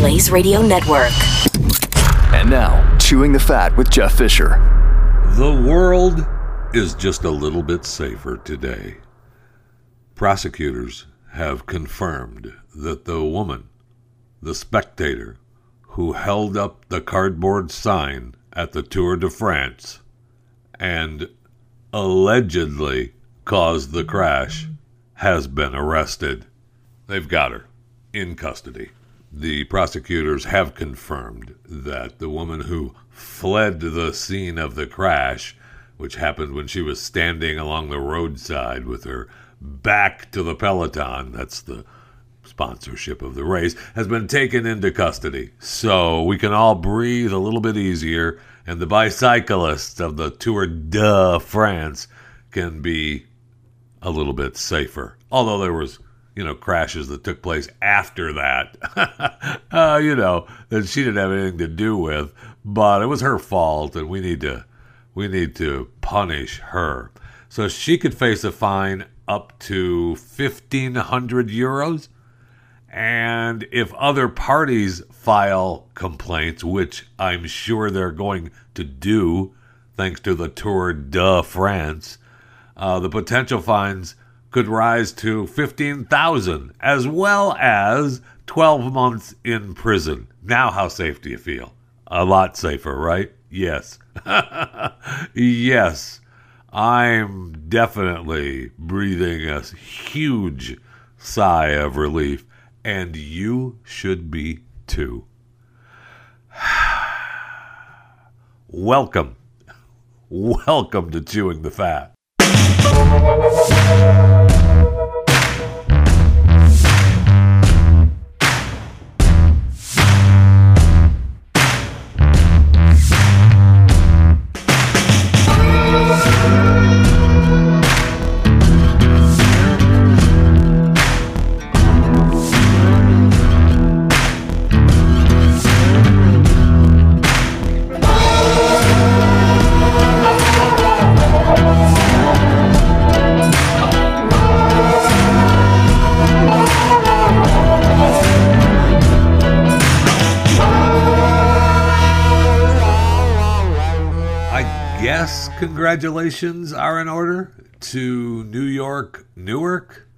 Blaze Radio Network. And now, Chewing the Fat with Jeff Fisher. The world is just a little bit safer today. Prosecutors have confirmed that the woman, the spectator, who held up the cardboard sign at the Tour de France and allegedly caused the crash, has been arrested. They've got her in custody. The prosecutors have confirmed that the woman who fled the scene of the crash, which happened when she was standing along the roadside with her back to the peloton, that's the sponsorship of the race, has been taken into custody. So we can all breathe a little bit easier, and the bicyclists of the Tour de France can be a little bit safer. Although there was you know, crashes that took place after that, uh, you know, that she didn't have anything to do with, but it was her fault, and we need to, we need to punish her. So she could face a fine up to fifteen hundred euros, and if other parties file complaints, which I'm sure they're going to do, thanks to the Tour de France, uh, the potential fines could rise to 15,000 as well as 12 months in prison. Now how safe do you feel? A lot safer, right? Yes. yes. I'm definitely breathing a huge sigh of relief and you should be too. Welcome. Welcome to Chewing the Fat. Congratulations are in order to New York, Newark,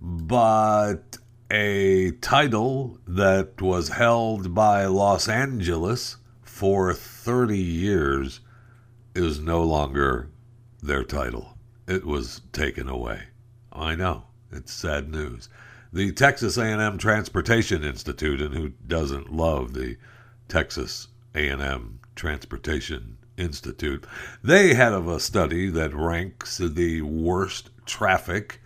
but a title that was held by Los Angeles for 30 years is no longer their title. It was taken away. I know. It's sad news. The Texas A&M Transportation Institute and who doesn't love the Texas A&M Transportation Institute. They had of a study that ranks the worst traffic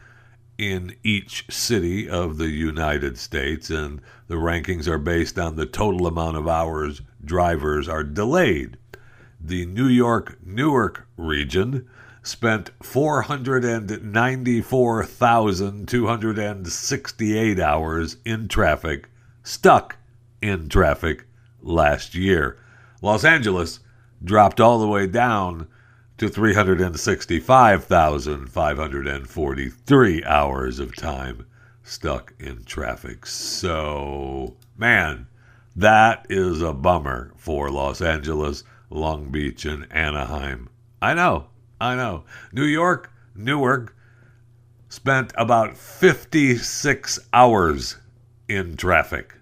in each city of the United States, and the rankings are based on the total amount of hours drivers are delayed. The New York Newark region spent 494,268 hours in traffic, stuck in traffic last year. Los Angeles dropped all the way down to 365,543 hours of time stuck in traffic. So, man, that is a bummer for Los Angeles, Long Beach, and Anaheim. I know, I know. New York, Newark spent about 56 hours in traffic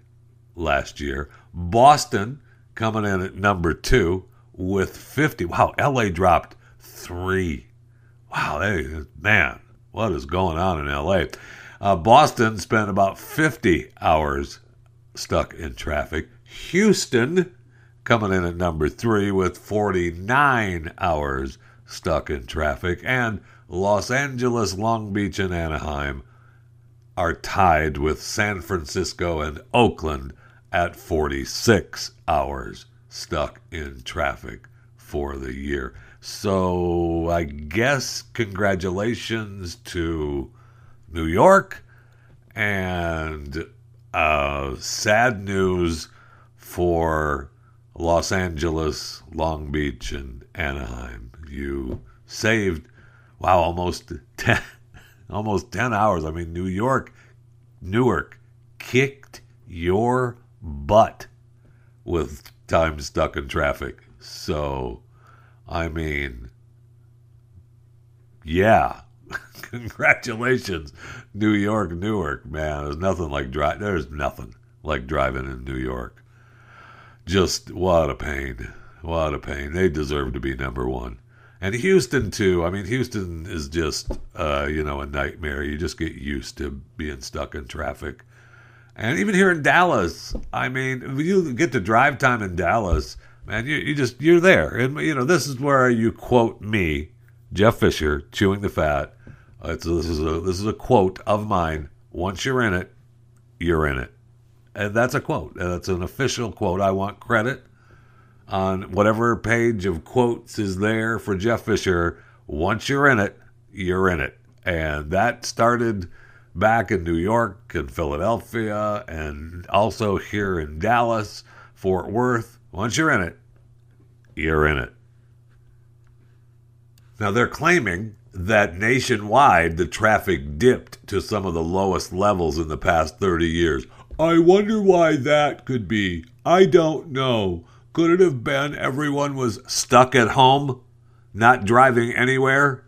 last year. Boston coming in at number two with 50. Wow, LA dropped three. Wow, man, what is going on in LA? Uh, Boston spent about 50 hours stuck in traffic. Houston coming in at number three with 49 hours stuck in traffic. And Los Angeles, Long Beach, and Anaheim are tied with San Francisco and Oakland at 46 hours stuck in traffic for the year. So I guess congratulations to New York and uh, sad news for Los Angeles, Long Beach, and Anaheim. You saved, wow, almost 10, almost 10 hours. I mean, New York, Newark kicked your butt with time stuck in traffic. So, I mean, yeah. Congratulations, New York, Newark, man. There's nothing like drive. There's nothing like driving in New York. Just what a pain. What a pain. They deserve to be number one. And Houston too. I mean, Houston is just uh, you know a nightmare. You just get used to being stuck in traffic. And even here in Dallas, I mean, you get to drive time in Dallas, man, you, you just you're there. And you know, this is where you quote me, Jeff Fisher, chewing the fat. Uh, it's, this is a this is a quote of mine. Once you're in it, you're in it, and that's a quote. That's an official quote. I want credit on whatever page of quotes is there for Jeff Fisher. Once you're in it, you're in it, and that started back in New York and Philadelphia, and also here in Dallas, Fort Worth. Once you're in it, you're in it. Now they're claiming that nationwide the traffic dipped to some of the lowest levels in the past 30 years. I wonder why that could be. I don't know. Could it have been everyone was stuck at home, not driving anywhere?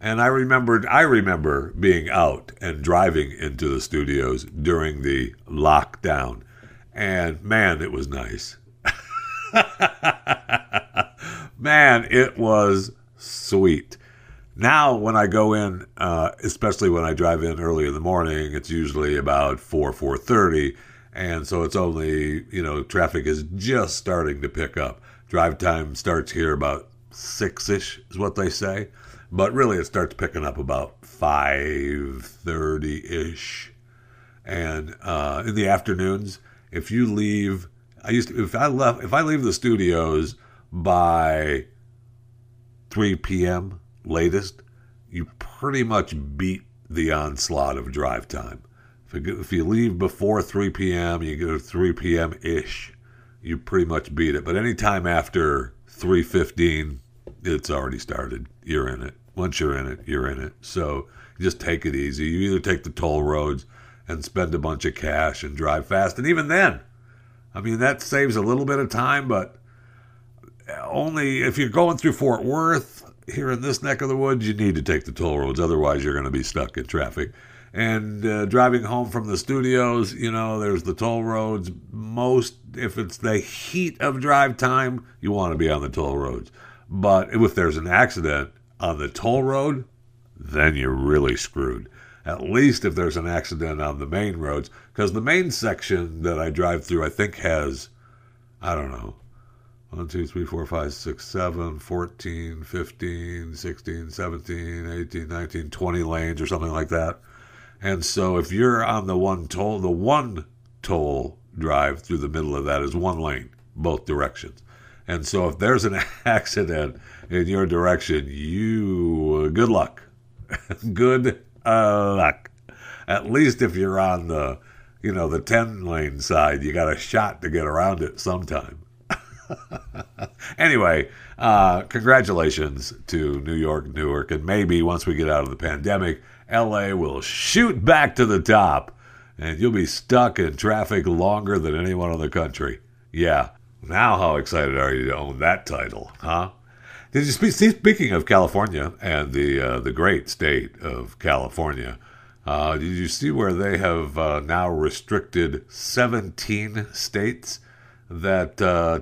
And I remembered I remember being out and driving into the studios during the lockdown. And man, it was nice. man, it was sweet. Now, when I go in, uh, especially when I drive in early in the morning, it's usually about four four thirty, and so it's only you know traffic is just starting to pick up. Drive time starts here about six ish, is what they say, but really it starts picking up about five thirty ish, and uh, in the afternoons, if you leave, I used to, if I left if I leave the studios by 3 p.m. latest, you pretty much beat the onslaught of drive time. If you, leave before 3 p.m., you go 3 p.m. ish, you pretty much beat it. But anytime after 3:15, it's already started. You're in it. Once you're in it, you're in it. So just take it easy. You either take the toll roads and spend a bunch of cash and drive fast, and even then, I mean that saves a little bit of time, but only if you're going through Fort Worth here in this neck of the woods, you need to take the toll roads. Otherwise, you're going to be stuck in traffic. And uh, driving home from the studios, you know, there's the toll roads. Most, if it's the heat of drive time, you want to be on the toll roads. But if there's an accident on the toll road, then you're really screwed. At least if there's an accident on the main roads, because the main section that I drive through, I think has, I don't know, 1, 2, 3, 4, 5, 6, 7, 14, 15, 16, 17, 18, 19, 20 lanes or something like that. And so if you're on the one toll, the one toll drive through the middle of that is one lane, both directions. And so if there's an accident in your direction, you, good luck. good uh, luck. At least if you're on the, you know, the 10 lane side, you got a shot to get around it sometime. anyway, uh, congratulations to New York, Newark, and maybe once we get out of the pandemic, LA will shoot back to the top, and you'll be stuck in traffic longer than anyone in the country. Yeah. Now, how excited are you to own that title, huh? Did you speak, speaking of California and the uh, the great state of California? Uh, did you see where they have uh, now restricted 17 states that uh,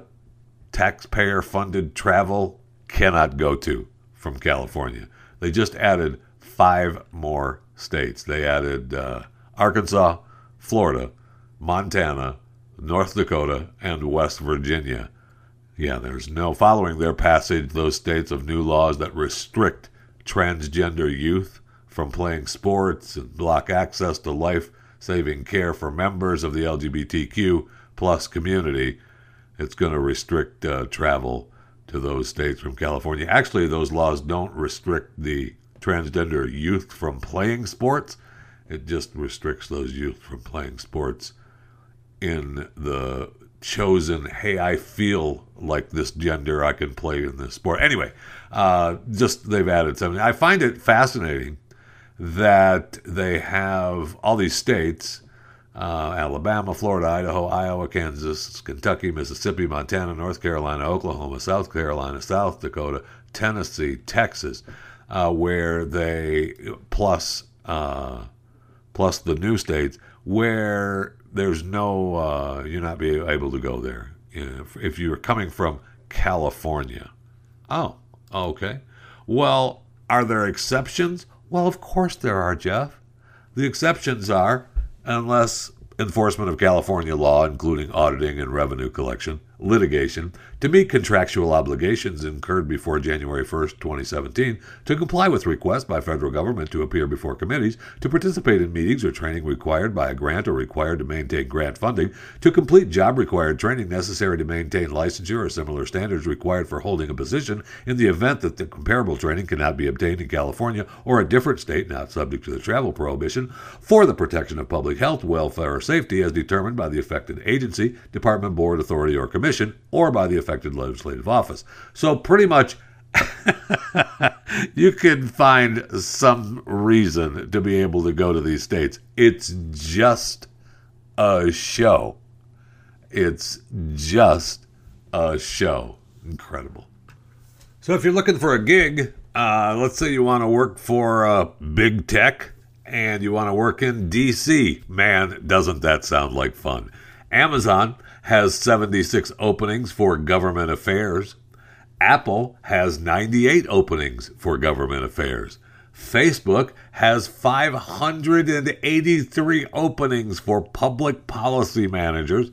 taxpayer funded travel cannot go to from California. They just added five more states. They added uh, Arkansas, Florida, Montana, North Dakota, and West Virginia. Yeah, there's no following their passage, those states of new laws that restrict transgender youth from playing sports and block access to life saving care for members of the LGBTQ plus community it's going to restrict uh, travel to those states from California. Actually, those laws don't restrict the transgender youth from playing sports. It just restricts those youth from playing sports in the chosen, hey, I feel like this gender, I can play in this sport. Anyway, uh, just they've added something. I find it fascinating that they have all these states uh, Alabama, Florida, Idaho, Iowa, Kansas, Kentucky, Mississippi, Montana, North Carolina, Oklahoma, South Carolina, South Dakota, Tennessee, Texas, uh, where they plus uh, plus the new states where there's no uh, you're not be able to go there if, if you're coming from California. Oh, okay. Well, are there exceptions? Well, of course there are, Jeff. The exceptions are unless enforcement of California law, including auditing and revenue collection, litigation, to meet contractual obligations incurred before January 1, 2017, to comply with requests by federal government to appear before committees, to participate in meetings or training required by a grant or required to maintain grant funding, to complete job required training necessary to maintain licensure or similar standards required for holding a position in the event that the comparable training cannot be obtained in California or a different state not subject to the travel prohibition, for the protection of public health, welfare, or safety as determined by the affected agency, department, board, authority, or commission, or by the affected legislative office. So pretty much you can find some reason to be able to go to these states. It's just a show. It's just a show. Incredible. So if you're looking for a gig, uh, let's say you want to work for uh, big tech and you want to work in DC, man, doesn't that sound like fun? Amazon has 76 openings for government affairs. Apple has 98 openings for government affairs. Facebook has 583 openings for public policy managers.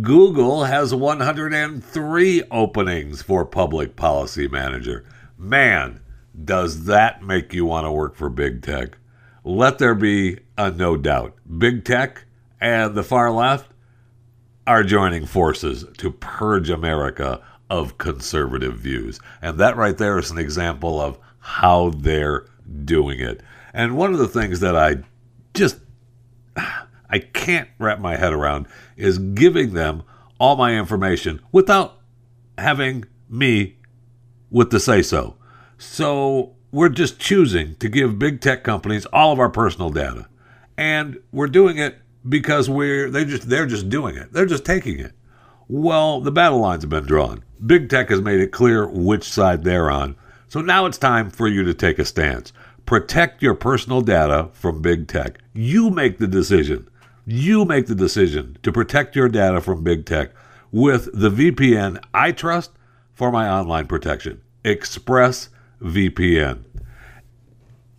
Google has 103 openings for public policy manager. Man, does that make you want to work for big tech? Let there be a no doubt. Big tech and the far left are joining forces to purge America of conservative views. And that right there is an example of how they're doing it. And one of the things that I just I can't wrap my head around is giving them all my information without having me with the say so. So we're just choosing to give big tech companies all of our personal data. And we're doing it because we're they just they're just doing it. They're just taking it. Well, the battle lines have been drawn. Big tech has made it clear which side they're on. So now it's time for you to take a stance. Protect your personal data from big tech. You make the decision. You make the decision to protect your data from big tech with the VPN I trust for my online protection. Express VPN.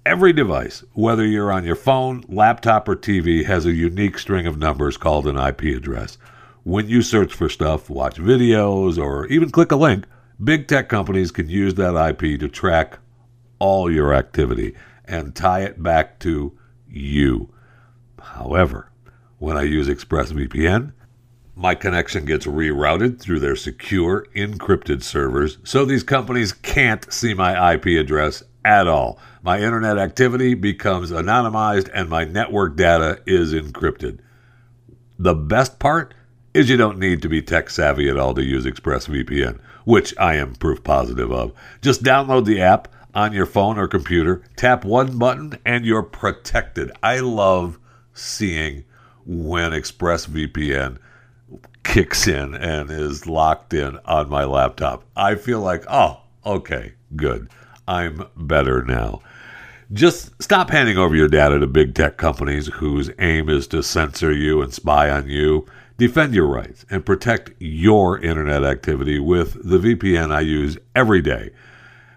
Every device, whether you're on your phone, laptop, or TV, has a unique string of numbers called an IP address. When you search for stuff, watch videos, or even click a link, big tech companies can use that IP to track all your activity and tie it back to you. However, when I use ExpressVPN, my connection gets rerouted through their secure, encrypted servers, so these companies can't see my IP address at all. My internet activity becomes anonymized and my network data is encrypted. The best part is you don't need to be tech savvy at all to use ExpressVPN, which I am proof positive of. Just download the app on your phone or computer, tap one button, and you're protected. I love seeing when ExpressVPN kicks in and is locked in on my laptop. I feel like, oh, okay, good. I'm better now. Just stop handing over your data to big tech companies whose aim is to censor you and spy on you. Defend your rights and protect your internet activity with the VPN I use every day.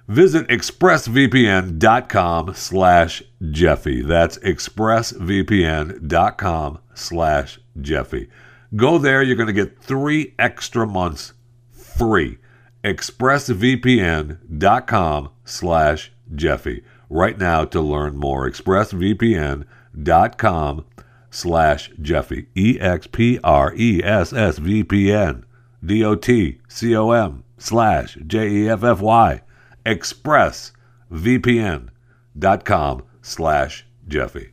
Visit expressvpn.com slash Jeffy. That's expressvpn.com slash Jeffy. Go there, you're going to get three extra months free. expressvpn.com slash Jeffy right now to learn more. ExpressVPN.com slash Jeffy. E X P R E S S V P N D O T C O M slash J E F F Y. ExpressVPN.com slash Jeffy.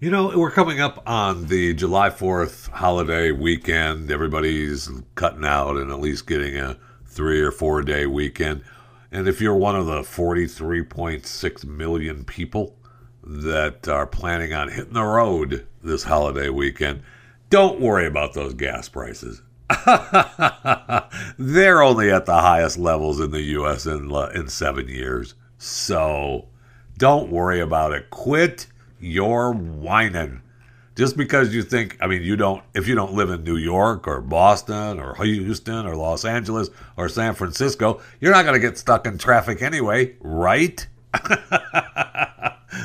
You know, we're coming up on the July 4th holiday weekend. Everybody's cutting out and at least getting a three or four day weekend. And if you're one of the 43.6 million people that are planning on hitting the road this holiday weekend, don't worry about those gas prices. They're only at the highest levels in the U.S. in, uh, in seven years. So don't worry about it. Quit your whining. Just because you think, I mean, you don't, if you don't live in New York or Boston or Houston or Los Angeles or San Francisco, you're not going to get stuck in traffic anyway, right?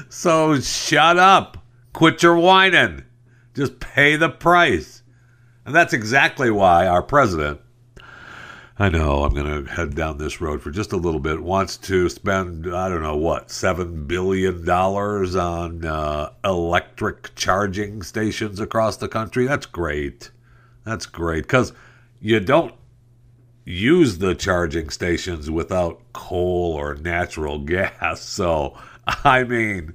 so shut up. Quit your whining. Just pay the price. And that's exactly why our president, I know I'm going to head down this road for just a little bit, wants to spend, I don't know what, $7 billion on uh, electric charging stations across the country. That's great. That's great. Because you don't use the charging stations without coal or natural gas. So, I mean,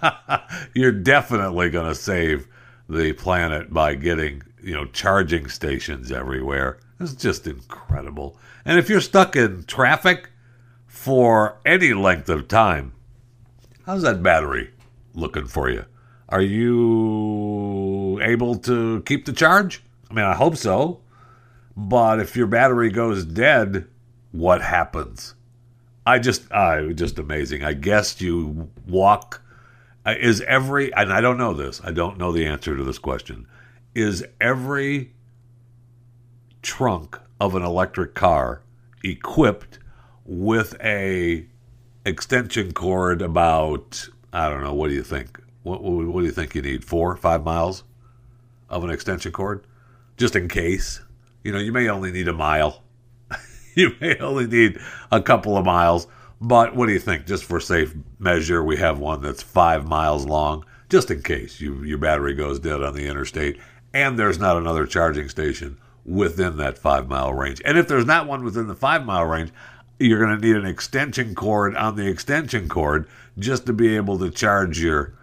you're definitely going to save the planet by getting you know, charging stations everywhere. It's just incredible. And if you're stuck in traffic for any length of time, how's that battery looking for you? Are you able to keep the charge? I mean, I hope so. But if your battery goes dead, what happens? I just, I just amazing. I guess you walk. Uh, is every, and I don't know this. I don't know the answer to this question is every trunk of an electric car equipped with a extension cord about I don't know what do you think? What, what, what do you think you need? Four five miles of an extension cord? Just in case. You know you may only need a mile. You may only need a couple of miles. But what do you think? Just for safe measure we have one that's five miles long just in case you, your battery goes dead on the interstate and there's not another charging station within that five mile range. And if there's not one within the five mile range, you're going to need an extension cord on the extension cord just to be able to charge your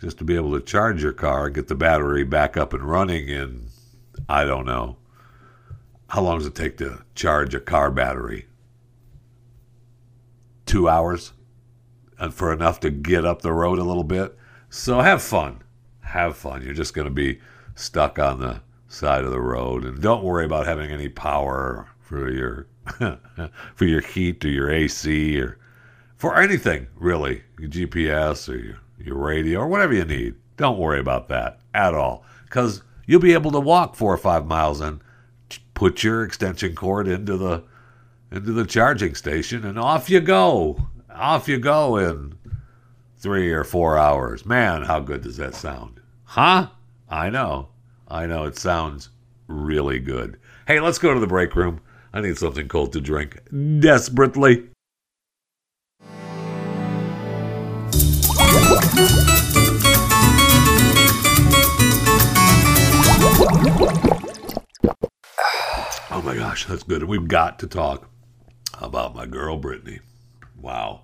just to be able to charge your car get the battery back up and running in I don't know. How long does it take to charge a car battery? 2 hours and for enough to get up the road a little bit. So have fun have fun. You're just going to be stuck on the side of the road, and don't worry about having any power for your for your heat or your AC or for anything really, your GPS or your, your radio or whatever you need. Don't worry about that at all, because you'll be able to walk four or five miles and put your extension cord into the into the charging station, and off you go. Off you go in three or four hours. Man, how good does that sound? Huh? I know. I know. It sounds really good. Hey, let's go to the break room. I need something cold to drink desperately. Oh my gosh, that's good. We've got to talk about my girl Britney. Wow.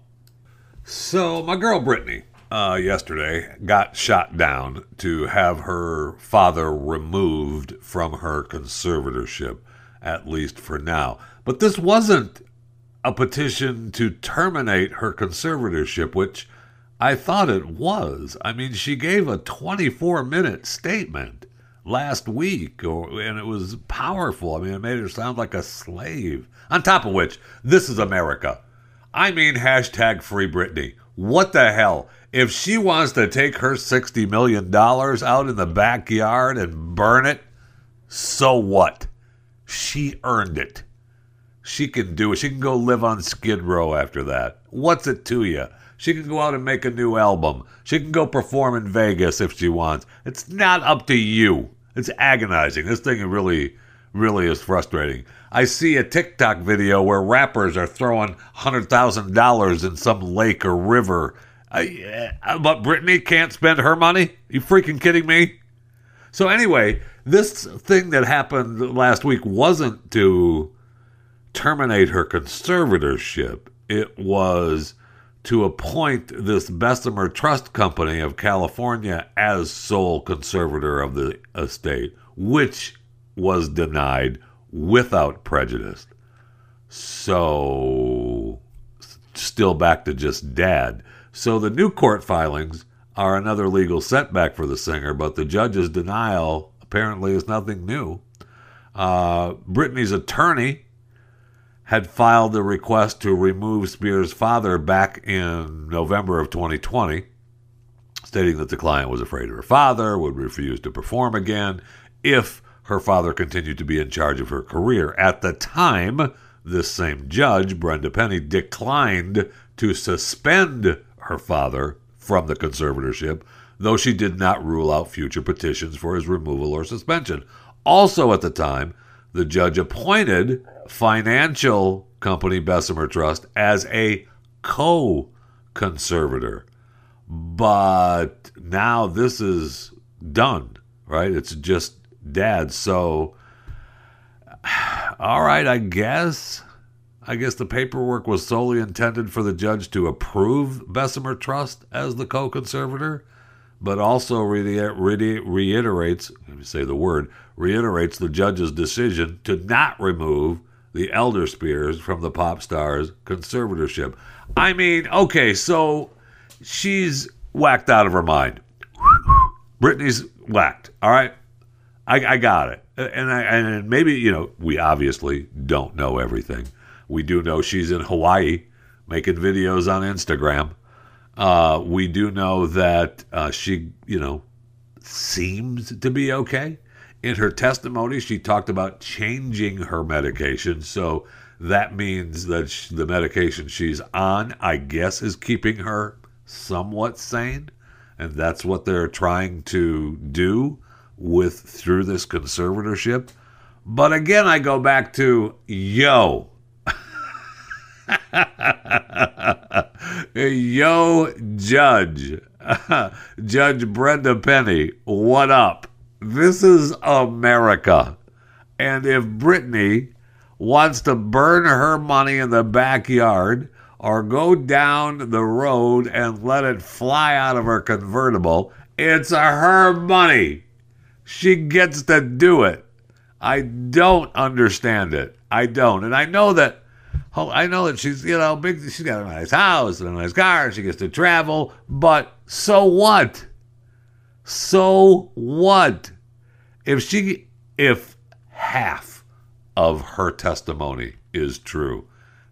So, my girl Britney uh, yesterday got shot down to have her father removed from her conservatorship, at least for now. But this wasn't a petition to terminate her conservatorship, which I thought it was. I mean, she gave a 24 minute statement last week, or, and it was powerful. I mean, it made her sound like a slave. On top of which, this is America. I mean, hashtag free Britney. What the hell? If she wants to take her $60 million out in the backyard and burn it, so what? She earned it. She can do it. She can go live on Skid Row after that. What's it to you? She can go out and make a new album. She can go perform in Vegas if she wants. It's not up to you. It's agonizing. This thing really, really is frustrating. I see a TikTok video where rappers are throwing $100,000 in some lake or river uh, but Britney can't spend her money? You freaking kidding me? So anyway, this thing that happened last week wasn't to terminate her conservatorship. It was to appoint this Bessemer Trust Company of California as sole conservator of the estate, which was denied without prejudice. So, still back to just dad. So the new court filings are another legal setback for the singer, but the judge's denial apparently is nothing new. Uh, Britney's attorney had filed a request to remove Spears' father back in November of 2020, stating that the client was afraid of her father, would refuse to perform again if her father continued to be in charge of her career. At the time, this same judge, Brenda Penny, declined to suspend her father from the conservatorship, though she did not rule out future petitions for his removal or suspension. Also, at the time, the judge appointed financial company Bessemer Trust as a co conservator. But now this is done, right? It's just dad. So, all right, I guess. I guess the paperwork was solely intended for the judge to approve Bessemer Trust as the co conservator, but also reiterates, let me say the word, reiterates the judge's decision to not remove the elder Spears from the pop star's conservatorship. I mean, okay, so she's whacked out of her mind. Britney's whacked. All right. I, I got it. And I, and maybe, you know, we obviously don't know everything. We do know she's in Hawaii making videos on Instagram. Uh, we do know that uh, she, you know, seems to be okay. In her testimony, she talked about changing her medication. So that means that she, the medication she's on, I guess, is keeping her somewhat sane. And that's what they're trying to do with through this conservatorship. But again, I go back to yo. yo, Judge. Judge Brenda Penny, what up? This is America. And if Britney wants to burn her money in the backyard or go down the road and let it fly out of her convertible, it's her money. She gets to do it. I don't understand it. I don't. And I know that I know that she's, you know, big she's got a nice house and a nice car, And she gets to travel, but so what? So what? If she if half of her testimony is true,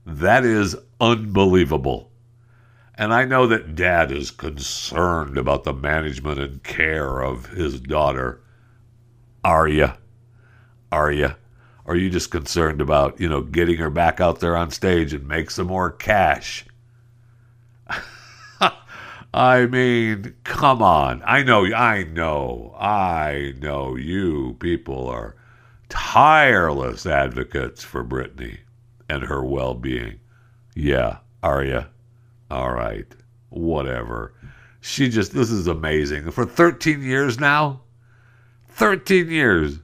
that is unbelievable. And I know that dad is concerned about the management and care of his daughter. Are you? Are you? Are you just concerned about, you know, getting her back out there on stage and make some more cash? I mean, come on. I know, I know, I know you people are tireless advocates for Britney and her well being. Yeah, are you? All right, whatever. She just, this is amazing. For 13 years now, 13 years.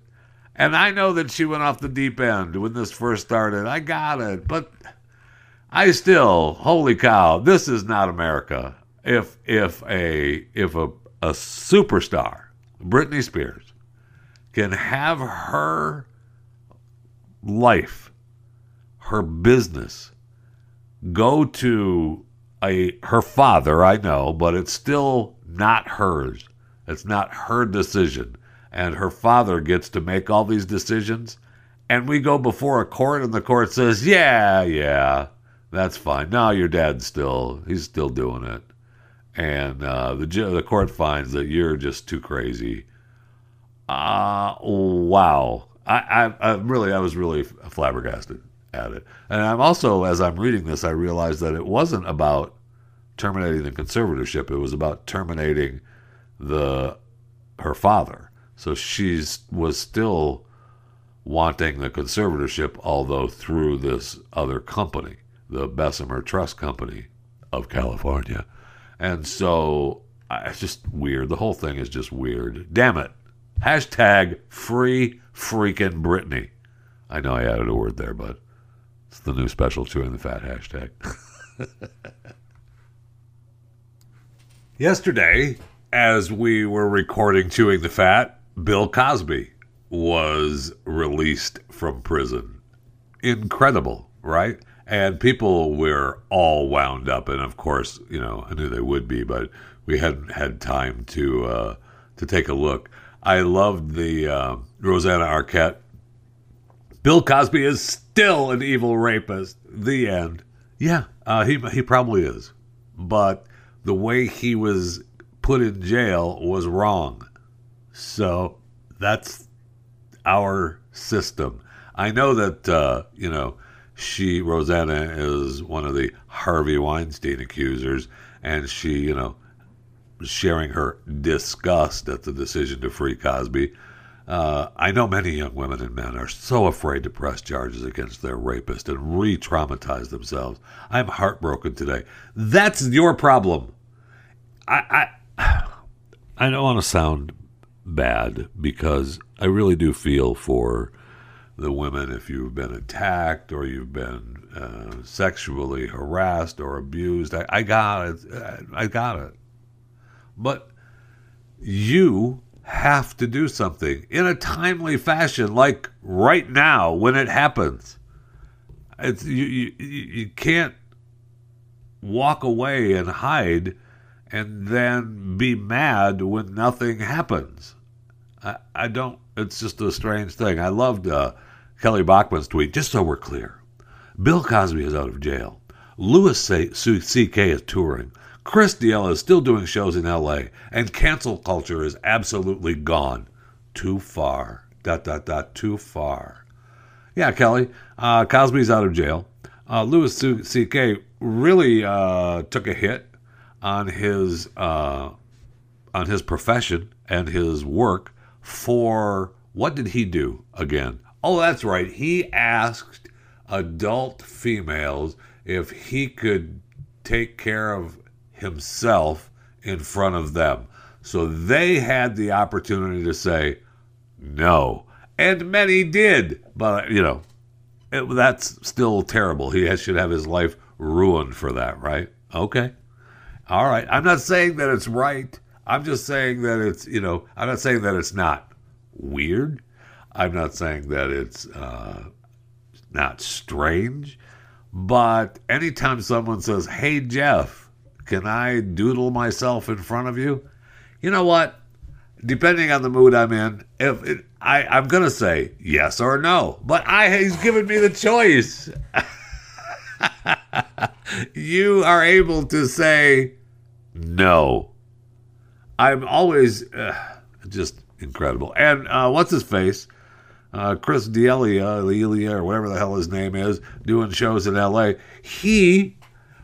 And I know that she went off the deep end when this first started. I got it. But I still, holy cow, this is not America. If if a if a, a superstar, Britney Spears, can have her life, her business, go to a her father, I know, but it's still not hers. It's not her decision and her father gets to make all these decisions. And we go before a court, and the court says, Yeah, yeah, that's fine. No, your dad's still, he's still doing it. And uh, the, the court finds that you're just too crazy. Uh, wow. I, I, I really, I was really flabbergasted at it. And I'm also, as I'm reading this, I realized that it wasn't about terminating the conservatorship. It was about terminating the her father. So she was still wanting the conservatorship, although through this other company, the Bessemer Trust Company of California. And so it's just weird. The whole thing is just weird. Damn it. Hashtag free freaking Britney. I know I added a word there, but it's the new special chewing the fat hashtag. Yesterday, as we were recording Chewing the Fat, Bill Cosby was released from prison. Incredible, right? and people were all wound up. And of course, you know, I knew they would be, but we hadn't had time to uh, to take a look. I loved the uh, Rosanna Arquette. Bill Cosby is still an evil rapist. The end. Yeah, uh, he he probably is, but the way he was put in jail was wrong. So that's our system. I know that uh, you know she Rosanna is one of the Harvey Weinstein accusers, and she you know sharing her disgust at the decision to free Cosby. Uh, I know many young women and men are so afraid to press charges against their rapist and re traumatize themselves. I'm heartbroken today. That's your problem. I, I, I don't want to sound bad because I really do feel for the women if you've been attacked or you've been uh, sexually harassed or abused. I, I got it. I got it. But you have to do something in a timely fashion, like right now when it happens. It's you, you, you can't walk away and hide and then be mad when nothing happens. I, I don't, it's just a strange thing. I loved uh, Kelly Bachman's tweet, just so we're clear. Bill Cosby is out of jail. Louis C.K. is touring. Chris D'Elia is still doing shows in LA, and cancel culture is absolutely gone. Too far. Dot, dot, dot, too far. Yeah, Kelly, uh, Cosby's out of jail. Uh, Louis C.K. really uh, took a hit on his uh, on his profession and his work for what did he do again? Oh, that's right. He asked adult females if he could take care of himself in front of them. So they had the opportunity to say no. And many did. But, you know, it, that's still terrible. He has, should have his life ruined for that, right? Okay. All right. I'm not saying that it's right. I'm just saying that it's, you know, I'm not saying that it's not weird. I'm not saying that it's uh, not strange. But anytime someone says, hey, Jeff, can I doodle myself in front of you? You know what? Depending on the mood I'm in, if it, I, I'm gonna say yes or no, but I he's given me the choice. you are able to say no. I'm always uh, just incredible. And uh, what's his face? Uh, Chris D'Elia, Lelia, or whatever the hell his name is, doing shows in LA. He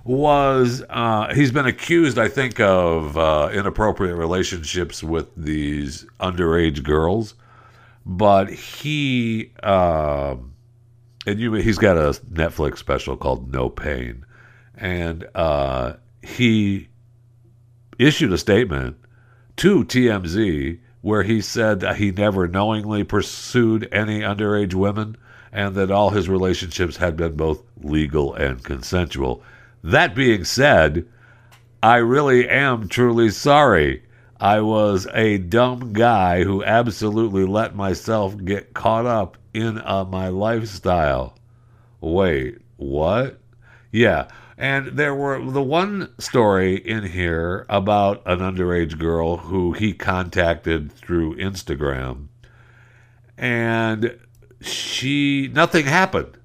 was uh, he's been accused, I think, of uh, inappropriate relationships with these underage girls, but he uh, and you he's got a Netflix special called No Pain, and uh, he issued a statement to TMZ where he said that he never knowingly pursued any underage women and that all his relationships had been both legal and consensual. That being said, I really am truly sorry. I was a dumb guy who absolutely let myself get caught up in uh, my lifestyle. Wait, what? Yeah, and there were the one story in here about an underage girl who he contacted through Instagram, and she nothing happened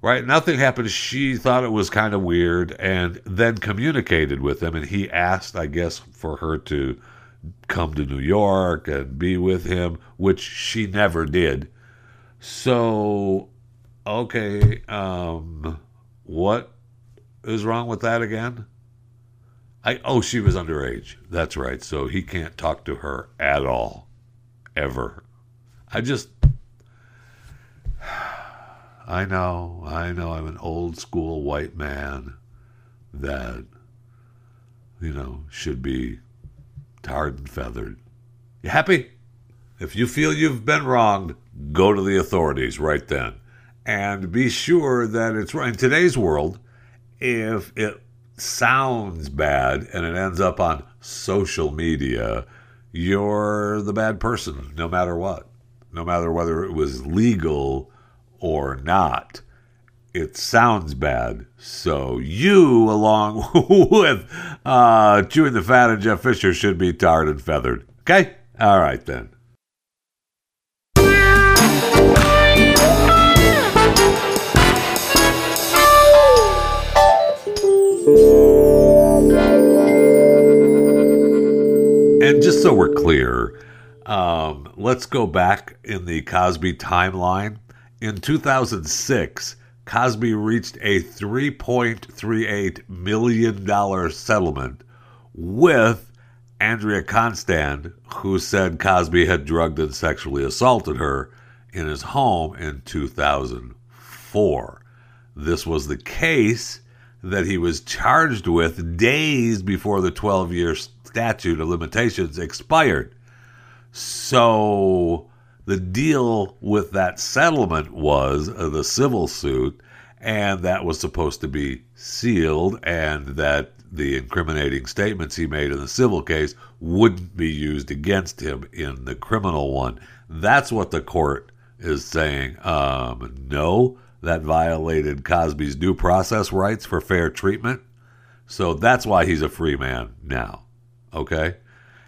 right? Nothing happened. She thought it was kind of weird and then communicated with him. And he asked, I guess, for her to come to New York and be with him, which she never did. So, okay, um, what is wrong with that again? I oh, she was underage. That's right. So he can't talk to her at all, ever. I just I know, I know I'm an old school white man that, you know, should be tarred and feathered. You happy? If you feel you've been wronged, go to the authorities right then. And be sure that it's right. In today's world, if it sounds bad and it ends up on social media, you're the bad person, no matter what. No matter whether it was legal or not, it sounds bad. So you, along with uh, Chewing the Fat and Jeff Fisher, should be tarred and feathered. Okay? All right, then. And just so we're clear, um, let's go back in the Cosby timeline. In 2006, Cosby reached a $3.38 million settlement with Andrea Constand, who said Cosby had drugged and sexually assaulted her in his home in 2004. This was the case that he was charged with days before the 12 year statute of limitations expired. So the deal with that settlement was uh, the civil suit, and that was supposed to be sealed, and that the incriminating statements he made in the civil case wouldn't be used against him in the criminal one. That's what the court is saying. Um, no, that violated Cosby's due process rights for fair treatment. So that's why he's a free man now. Okay?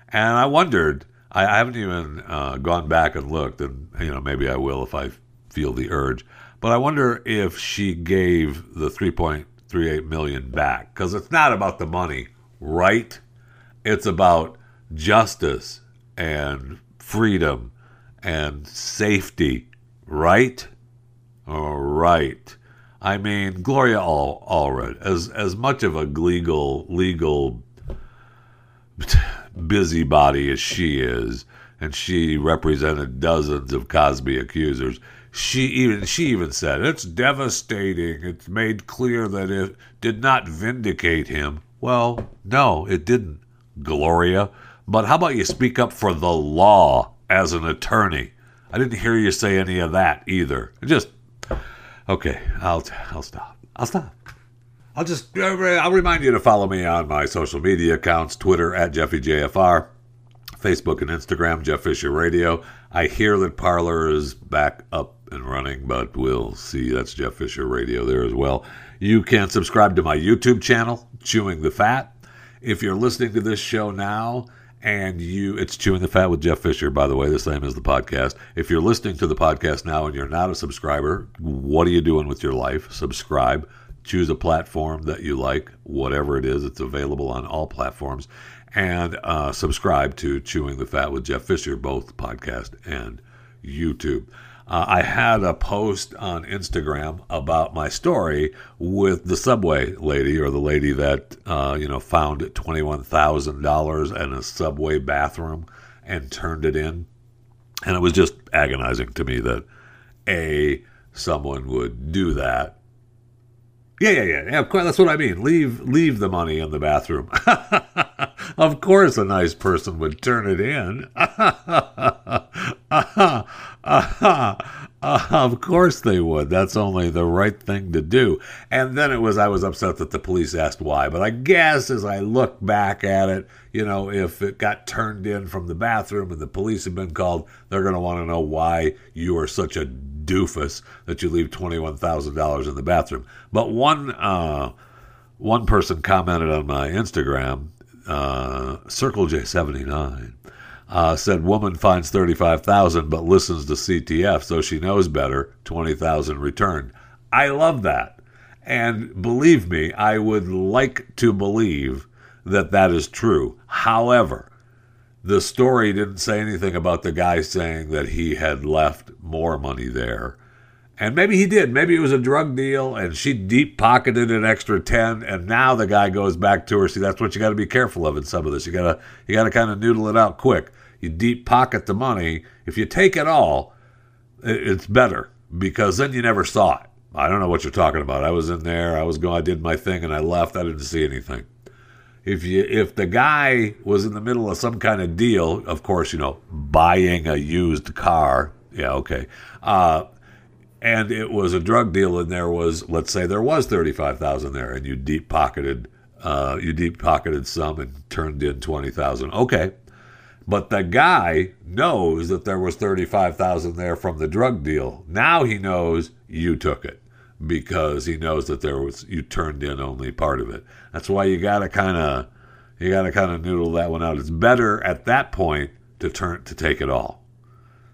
And I wondered, I, haven't even uh, gone back and looked, and you know maybe I will if I feel the urge. But I wonder if she gave the 3.38 million back because it's not about the money, right? It's about justice and freedom and safety, right? All right. I mean, Gloria All- Allred, as as much of a legal legal busybody as she is, and she represented dozens of Cosby accusers. She even she even said it's devastating. It's made clear that it did not vindicate him. Well, no, it didn't, Gloria. But how about you speak up for the law as an attorney? I didn't hear you say any of that either. Just okay. I'll I'll stop. I'll stop. I'll just uh, I'll remind you to follow me on my social media accounts: Twitter at JeffyJFR, Facebook and Instagram Jeff Fisher Radio. I hear that Parler is back up and running, but we'll see. That's Jeff Fisher Radio there as well. You can subscribe to my YouTube channel, Chewing the Fat. If you're listening to this show now and you it's chewing the fat with jeff fisher by the way the same as the podcast if you're listening to the podcast now and you're not a subscriber what are you doing with your life subscribe choose a platform that you like whatever it is it's available on all platforms and uh, subscribe to chewing the fat with jeff fisher both podcast and youtube uh, I had a post on Instagram about my story with the subway lady or the lady that uh, you know found twenty one thousand dollars in a subway bathroom and turned it in, and it was just agonizing to me that a someone would do that. Yeah, yeah, yeah. yeah of course, that's what I mean. Leave, leave the money in the bathroom. of course, a nice person would turn it in. Uh, of course they would. That's only the right thing to do. And then it was, I was upset that the police asked why. But I guess as I look back at it, you know, if it got turned in from the bathroom and the police have been called, they're going to want to know why you are such a doofus that you leave $21,000 in the bathroom. But one, uh, one person commented on my Instagram, uh, Circle J79 uh, said woman finds 35,000 but listens to CTF so she knows better, 20,000 returned. I love that. And believe me, I would like to believe that that is true. However, the story didn't say anything about the guy saying that he had left more money there. And maybe he did. Maybe it was a drug deal and she deep pocketed an extra 10 and now the guy goes back to her. See, that's what you got to be careful of in some of this. You got to you got to kind of noodle it out quick you deep pocket the money. If you take it all, it's better because then you never saw it. I don't know what you're talking about. I was in there, I was going, I did my thing, and I left. I didn't see anything. If you if the guy was in the middle of some kind of deal, of course, you know, buying a used car, yeah, okay, uh, and it was a drug deal, and there was, let's say, there was thirty five thousand there, and you deep pocketed, uh, you deep pocketed some and turned in twenty thousand. Okay, but the guy knows that there was 35,000 there from the drug deal. Now he knows you took it. because he knows that there was you turned in only part of it. That's why you got to kind of you got to kind of noodle that one out. It's better at that point to turn to take it all.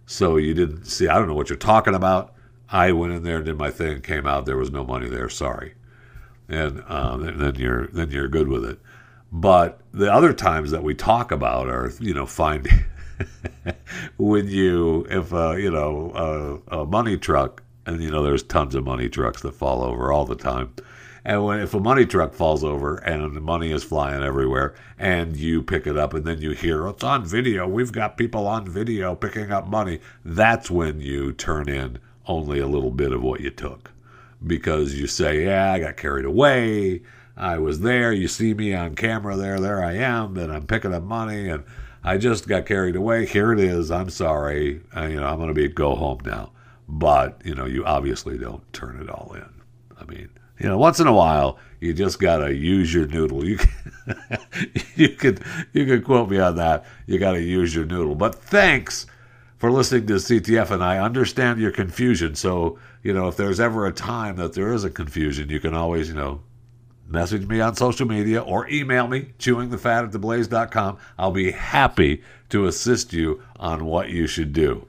So you didn't see. I don't know what you're talking about. I went in there and did my thing. Came out. There was no money there. Sorry. And, um, and then you're then you're good with it. But the other times that we talk about are you know finding when you if uh, you know a, a money truck and you know there's tons of money trucks that fall over all the time. And when if a money truck falls over and the money is flying everywhere, and you pick it up, and then you hear it's on video, we've got people on video picking up money. That's when you turn in only a little bit of what you took, because you say, "Yeah, I got carried away. I was there. You see me on camera there. There I am, and I'm picking up money, and I just got carried away. Here it is. I'm sorry. Uh, you know, I'm going to be go home now." but you know you obviously don't turn it all in i mean you know once in a while you just gotta use your noodle you can, you could you could quote me on that you gotta use your noodle but thanks for listening to ctf and i understand your confusion so you know if there's ever a time that there is a confusion you can always you know message me on social media or email me chewingthefat at theblaze.com i'll be happy to assist you on what you should do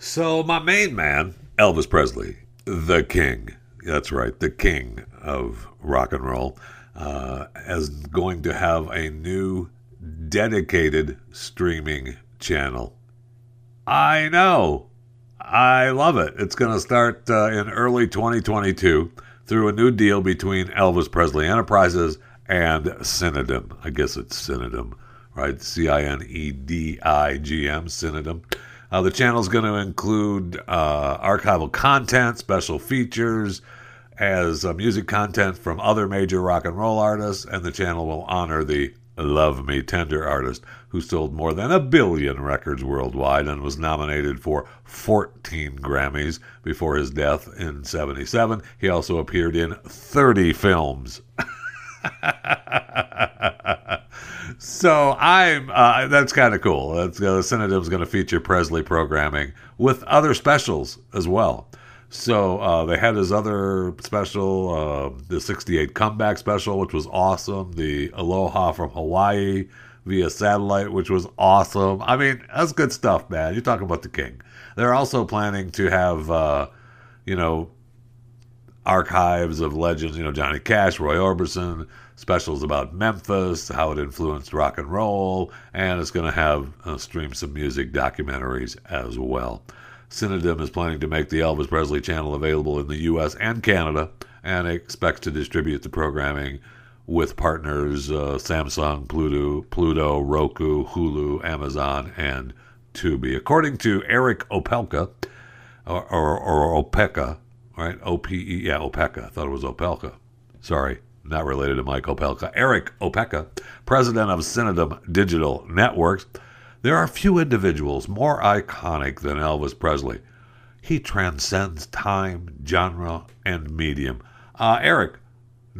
so, my main man, Elvis Presley, the king, that's right, the king of rock and roll, uh, is going to have a new dedicated streaming channel. I know. I love it. It's going to start uh, in early 2022 through a new deal between Elvis Presley Enterprises and Cinedigm. I guess it's Cinedigm, right? C I N E D I G M, Cinedigm. Uh, the channel is going to include uh, archival content, special features, as uh, music content from other major rock and roll artists, and the channel will honor the Love Me Tender artist who sold more than a billion records worldwide and was nominated for 14 Grammys before his death in 77. He also appeared in 30 films. so I'm uh, that's kind of cool. That's uh, Cinedigm's going to feature Presley programming with other specials as well. So uh, they had his other special, uh, the '68 comeback special, which was awesome. The Aloha from Hawaii via satellite, which was awesome. I mean, that's good stuff, man. You're talking about the king. They're also planning to have, uh, you know, archives of legends. You know, Johnny Cash, Roy Orbison specials about Memphis, how it influenced rock and roll, and it's going to have uh, stream some music documentaries as well. Cinedigm is planning to make the Elvis Presley channel available in the U.S. and Canada, and expects to distribute the programming with partners uh, Samsung, Pluto, Pluto, Roku, Hulu, Amazon, and Tubi. According to Eric Opelka, or, or, or Opeka, right? O P E, yeah, Opeka. I thought it was Opelka. Sorry not related to Mike Opelka, Eric Opeka, president of Cinedigm Digital Networks. There are few individuals more iconic than Elvis Presley. He transcends time, genre, and medium. Uh, Eric,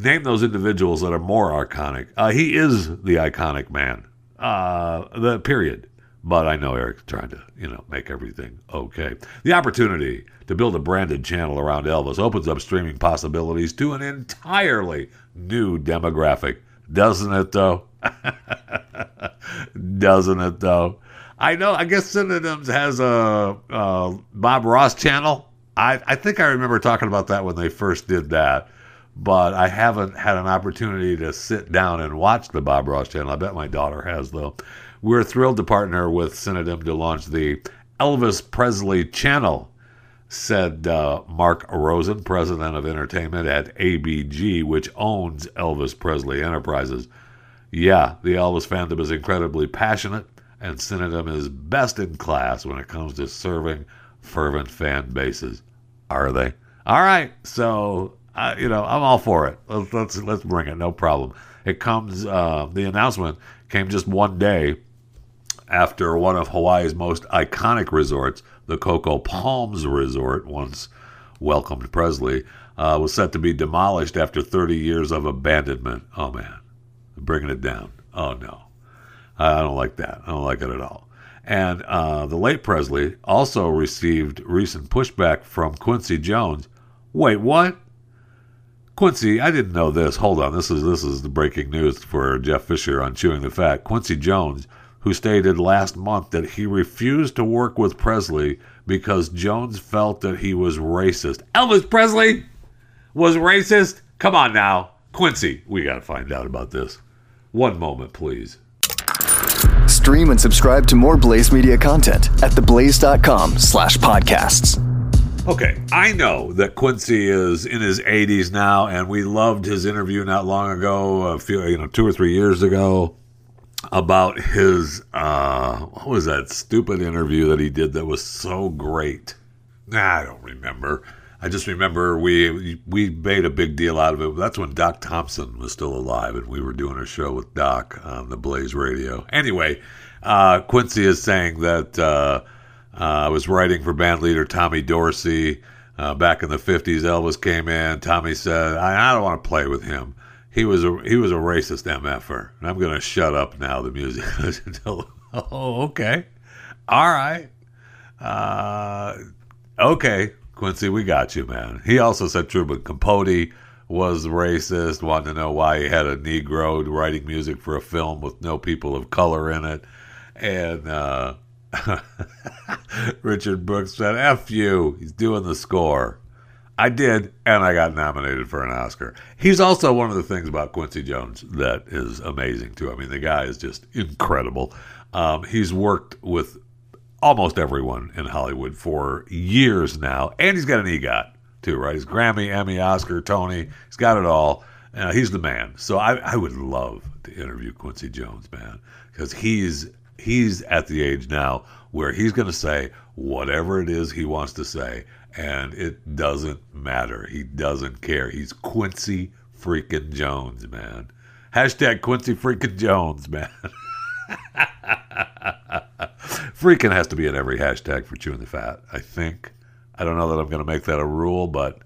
name those individuals that are more iconic. Uh, he is the iconic man. Uh, the period. But I know Eric's trying to, you know, make everything okay. The opportunity to build a branded channel around Elvis opens up streaming possibilities to an entirely new demographic. Doesn't it, though? Doesn't it, though? I know, I guess Cinedigm has a, a Bob Ross channel. I, I think I remember talking about that when they first did that, but I haven't had an opportunity to sit down and watch the Bob Ross channel. I bet my daughter has, though. We're thrilled to partner with Cinedigm to launch the Elvis Presley channel said uh, Mark Rosen, president of entertainment at ABG, which owns Elvis Presley Enterprises. Yeah, the Elvis fandom is incredibly passionate, and Cinedigm is best in class when it comes to serving fervent fan bases. Are they? All right, so uh, you know I'm all for it. Let's let's, let's bring it. No problem. It comes. Uh, the announcement came just one day after one of Hawaii's most iconic resorts the Coco Palms Resort, once welcomed Presley, uh, was set to be demolished after 30 years of abandonment. Oh man, bringing it down. Oh no, I don't like that. I don't like it at all. And uh, the late Presley also received recent pushback from Quincy Jones. Wait, what? Quincy, I didn't know this. Hold on, this is this is the breaking news for Jeff Fisher on Chewing the Fat. Quincy Jones, who stated last month that he refused to work with Presley because Jones felt that he was racist. Elvis Presley was racist? Come on now. Quincy, we got to find out about this. One moment, please. Stream and subscribe to more Blaze Media content at theblaze.com slash podcasts. Okay, I know that Quincy is in his 80s now, and we loved his interview not long ago, a few, you know, two or three years ago, about his, uh, what was that stupid interview that he did that was so great? Nah, I don't remember. I just remember we we made a big deal out of it. That's when Doc Thompson was still alive, and we were doing a show with Doc on the Blaze Radio. Anyway, uh, Quincy is saying that uh, I was writing for band leader Tommy Dorsey uh, back in the '50s. Elvis came in. Tommy said, "I, I don't want to play with him. He was a he was a racist mf'er, and I'm going to shut up now." The music oh okay, all right, uh, okay. Quincy, we got you, man. He also said Truman Capote was racist, wanted to know why he had a Negro writing music for a film with no people of color in it. And uh, Richard Brooks said, F you, he's doing the score. I did, and I got nominated for an Oscar. He's also one of the things about Quincy Jones that is amazing, too. I mean, the guy is just incredible. Um, he's worked with almost everyone in Hollywood for years now, and he's got an EGOT too, right? He's Grammy, Emmy, Oscar, Tony. He's got it all. Uh, he's the man. So I, I would love to interview Quincy Jones, man, because he's he's at the age now where he's going to say whatever it is he wants to say, and it doesn't matter. He doesn't care. He's Quincy freaking Jones, man. Hashtag Quincy freaking Jones, man. Freaking has to be in every hashtag for chewing the fat, I think. I don't know that I'm going to make that a rule, but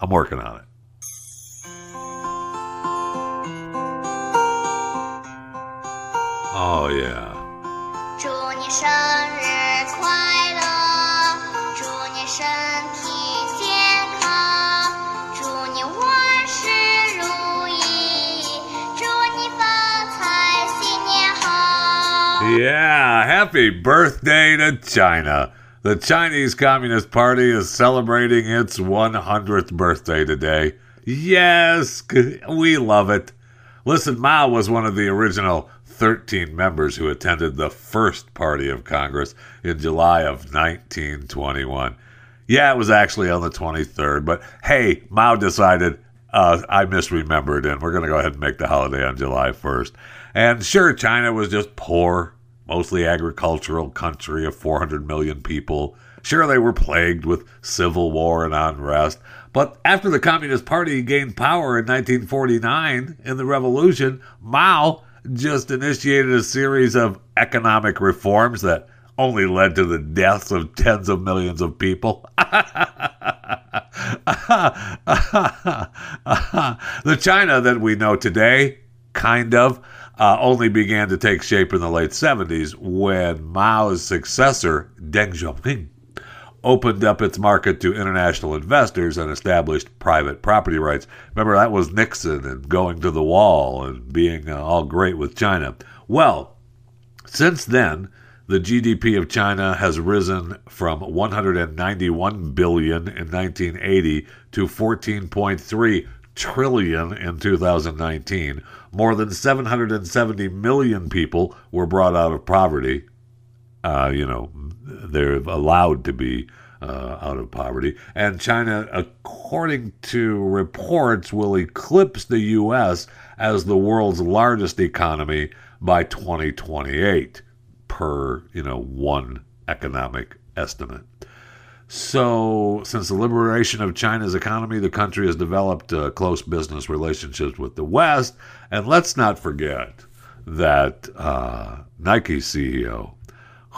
I'm working on it. Oh, yeah. Yeah, happy birthday to China. The Chinese Communist Party is celebrating its 100th birthday today. Yes, we love it. Listen, Mao was one of the original 13 members who attended the first party of Congress in July of 1921. Yeah, it was actually on the 23rd, but hey, Mao decided uh, I misremembered, and we're going to go ahead and make the holiday on July 1st. And sure, China was just poor, mostly agricultural country of 400 million people. Sure, they were plagued with civil war and unrest. But after the Communist Party gained power in 1949 in the revolution, Mao just initiated a series of economic reforms that only led to the deaths of tens of millions of people. the China that we know today, kind of, uh, only began to take shape in the late 70s when Mao's successor, Deng Xiaoping, opened up its market to international investors and established private property rights. Remember, that was Nixon and going to the wall and being uh, all great with China. Well, since then, the GDP of China has risen from 191 billion in 1980 to 14.3 trillion in 2019. More than 770 million people were brought out of poverty. Uh, you know, they're allowed to be uh, out of poverty. And China, according to reports, will eclipse the U.S. as the world's largest economy by 2028 per you know one economic estimate. So, since the liberation of China's economy, the country has developed uh, close business relationships with the West. And let's not forget that uh, Nike CEO,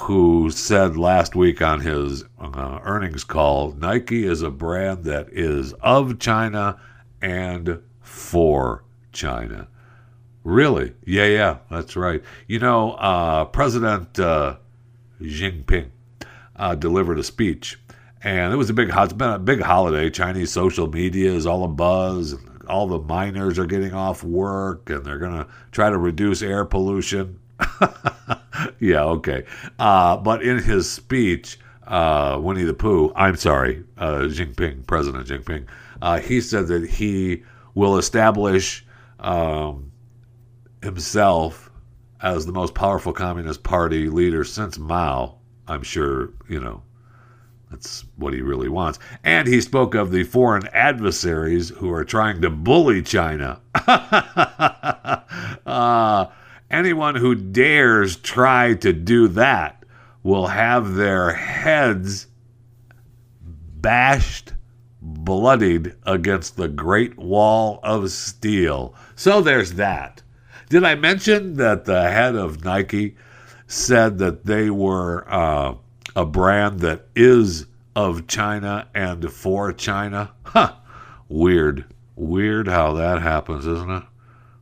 who said last week on his uh, earnings call, Nike is a brand that is of China and for China. Really? Yeah, yeah, that's right. You know, uh, President uh, Jinping uh, delivered a speech, and it was a big, it's been a big holiday. Chinese social media is all a buzz. all the miners are getting off work and they're going to try to reduce air pollution. yeah, okay. Uh, but in his speech, uh, Winnie the Pooh, I'm sorry, uh, Jinping, President Jinping, uh, he said that he will establish um, himself as the most powerful communist party leader since Mao. I'm sure, you know, that's what he really wants. And he spoke of the foreign adversaries who are trying to bully China. uh, anyone who dares try to do that will have their heads bashed, bloodied against the Great Wall of Steel. So there's that. Did I mention that the head of Nike said that they were uh, a brand that is of China and for China? Huh. Weird. Weird how that happens, isn't it?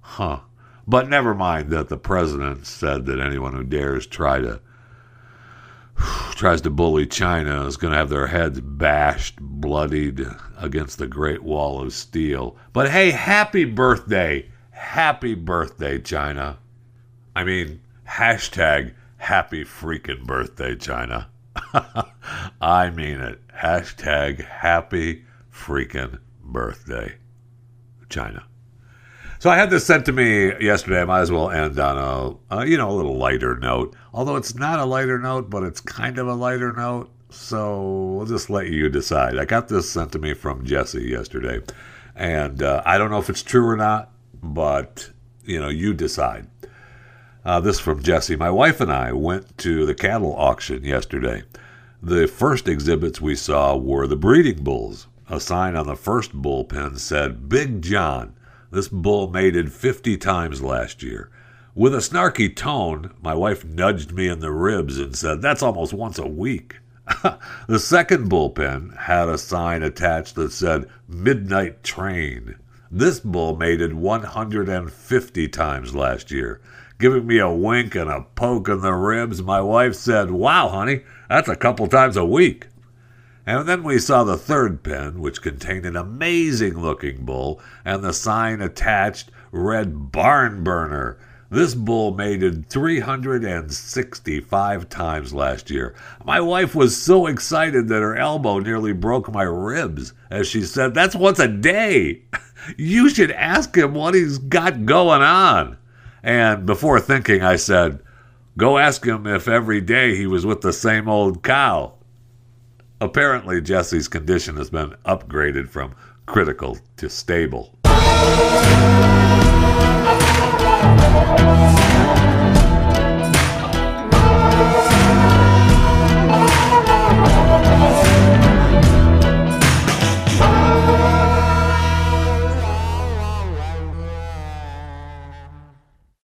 Huh. But never mind that the president said that anyone who dares try to tries to bully China is going to have their heads bashed, bloodied against the Great Wall of Steel. But hey, happy birthday. Happy birthday, China. I mean, hashtag happy freaking birthday, China. I mean it. Hashtag happy freaking birthday, China. So I had this sent to me yesterday. I might as well end on a, you know, a little lighter note. Although it's not a lighter note, but it's kind of a lighter note. So we'll just let you decide. I got this sent to me from Jesse yesterday, and uh, I don't know if it's true or not, but you know, you decide. Uh, this from Jesse. My wife and I went to the cattle auction yesterday. The first exhibits we saw were the breeding bulls. A sign on the first bullpen said, Big John. This bull mated 50 times last year. With a snarky tone, my wife nudged me in the ribs and said, That's almost once a week. the second bullpen had a sign attached that said, Midnight Train. This bull mated 150 times last year. Giving me a wink and a poke in the ribs, my wife said, Wow, honey, that's a couple times a week. And then we saw the third pen, which contained an amazing looking bull, and the sign attached read Barn Burner. This bull mated 365 times last year. My wife was so excited that her elbow nearly broke my ribs as she said, That's once a day. You should ask him what he's got going on. And before thinking, I said, Go ask him if every day he was with the same old cow. Apparently, Jesse's condition has been upgraded from critical to stable.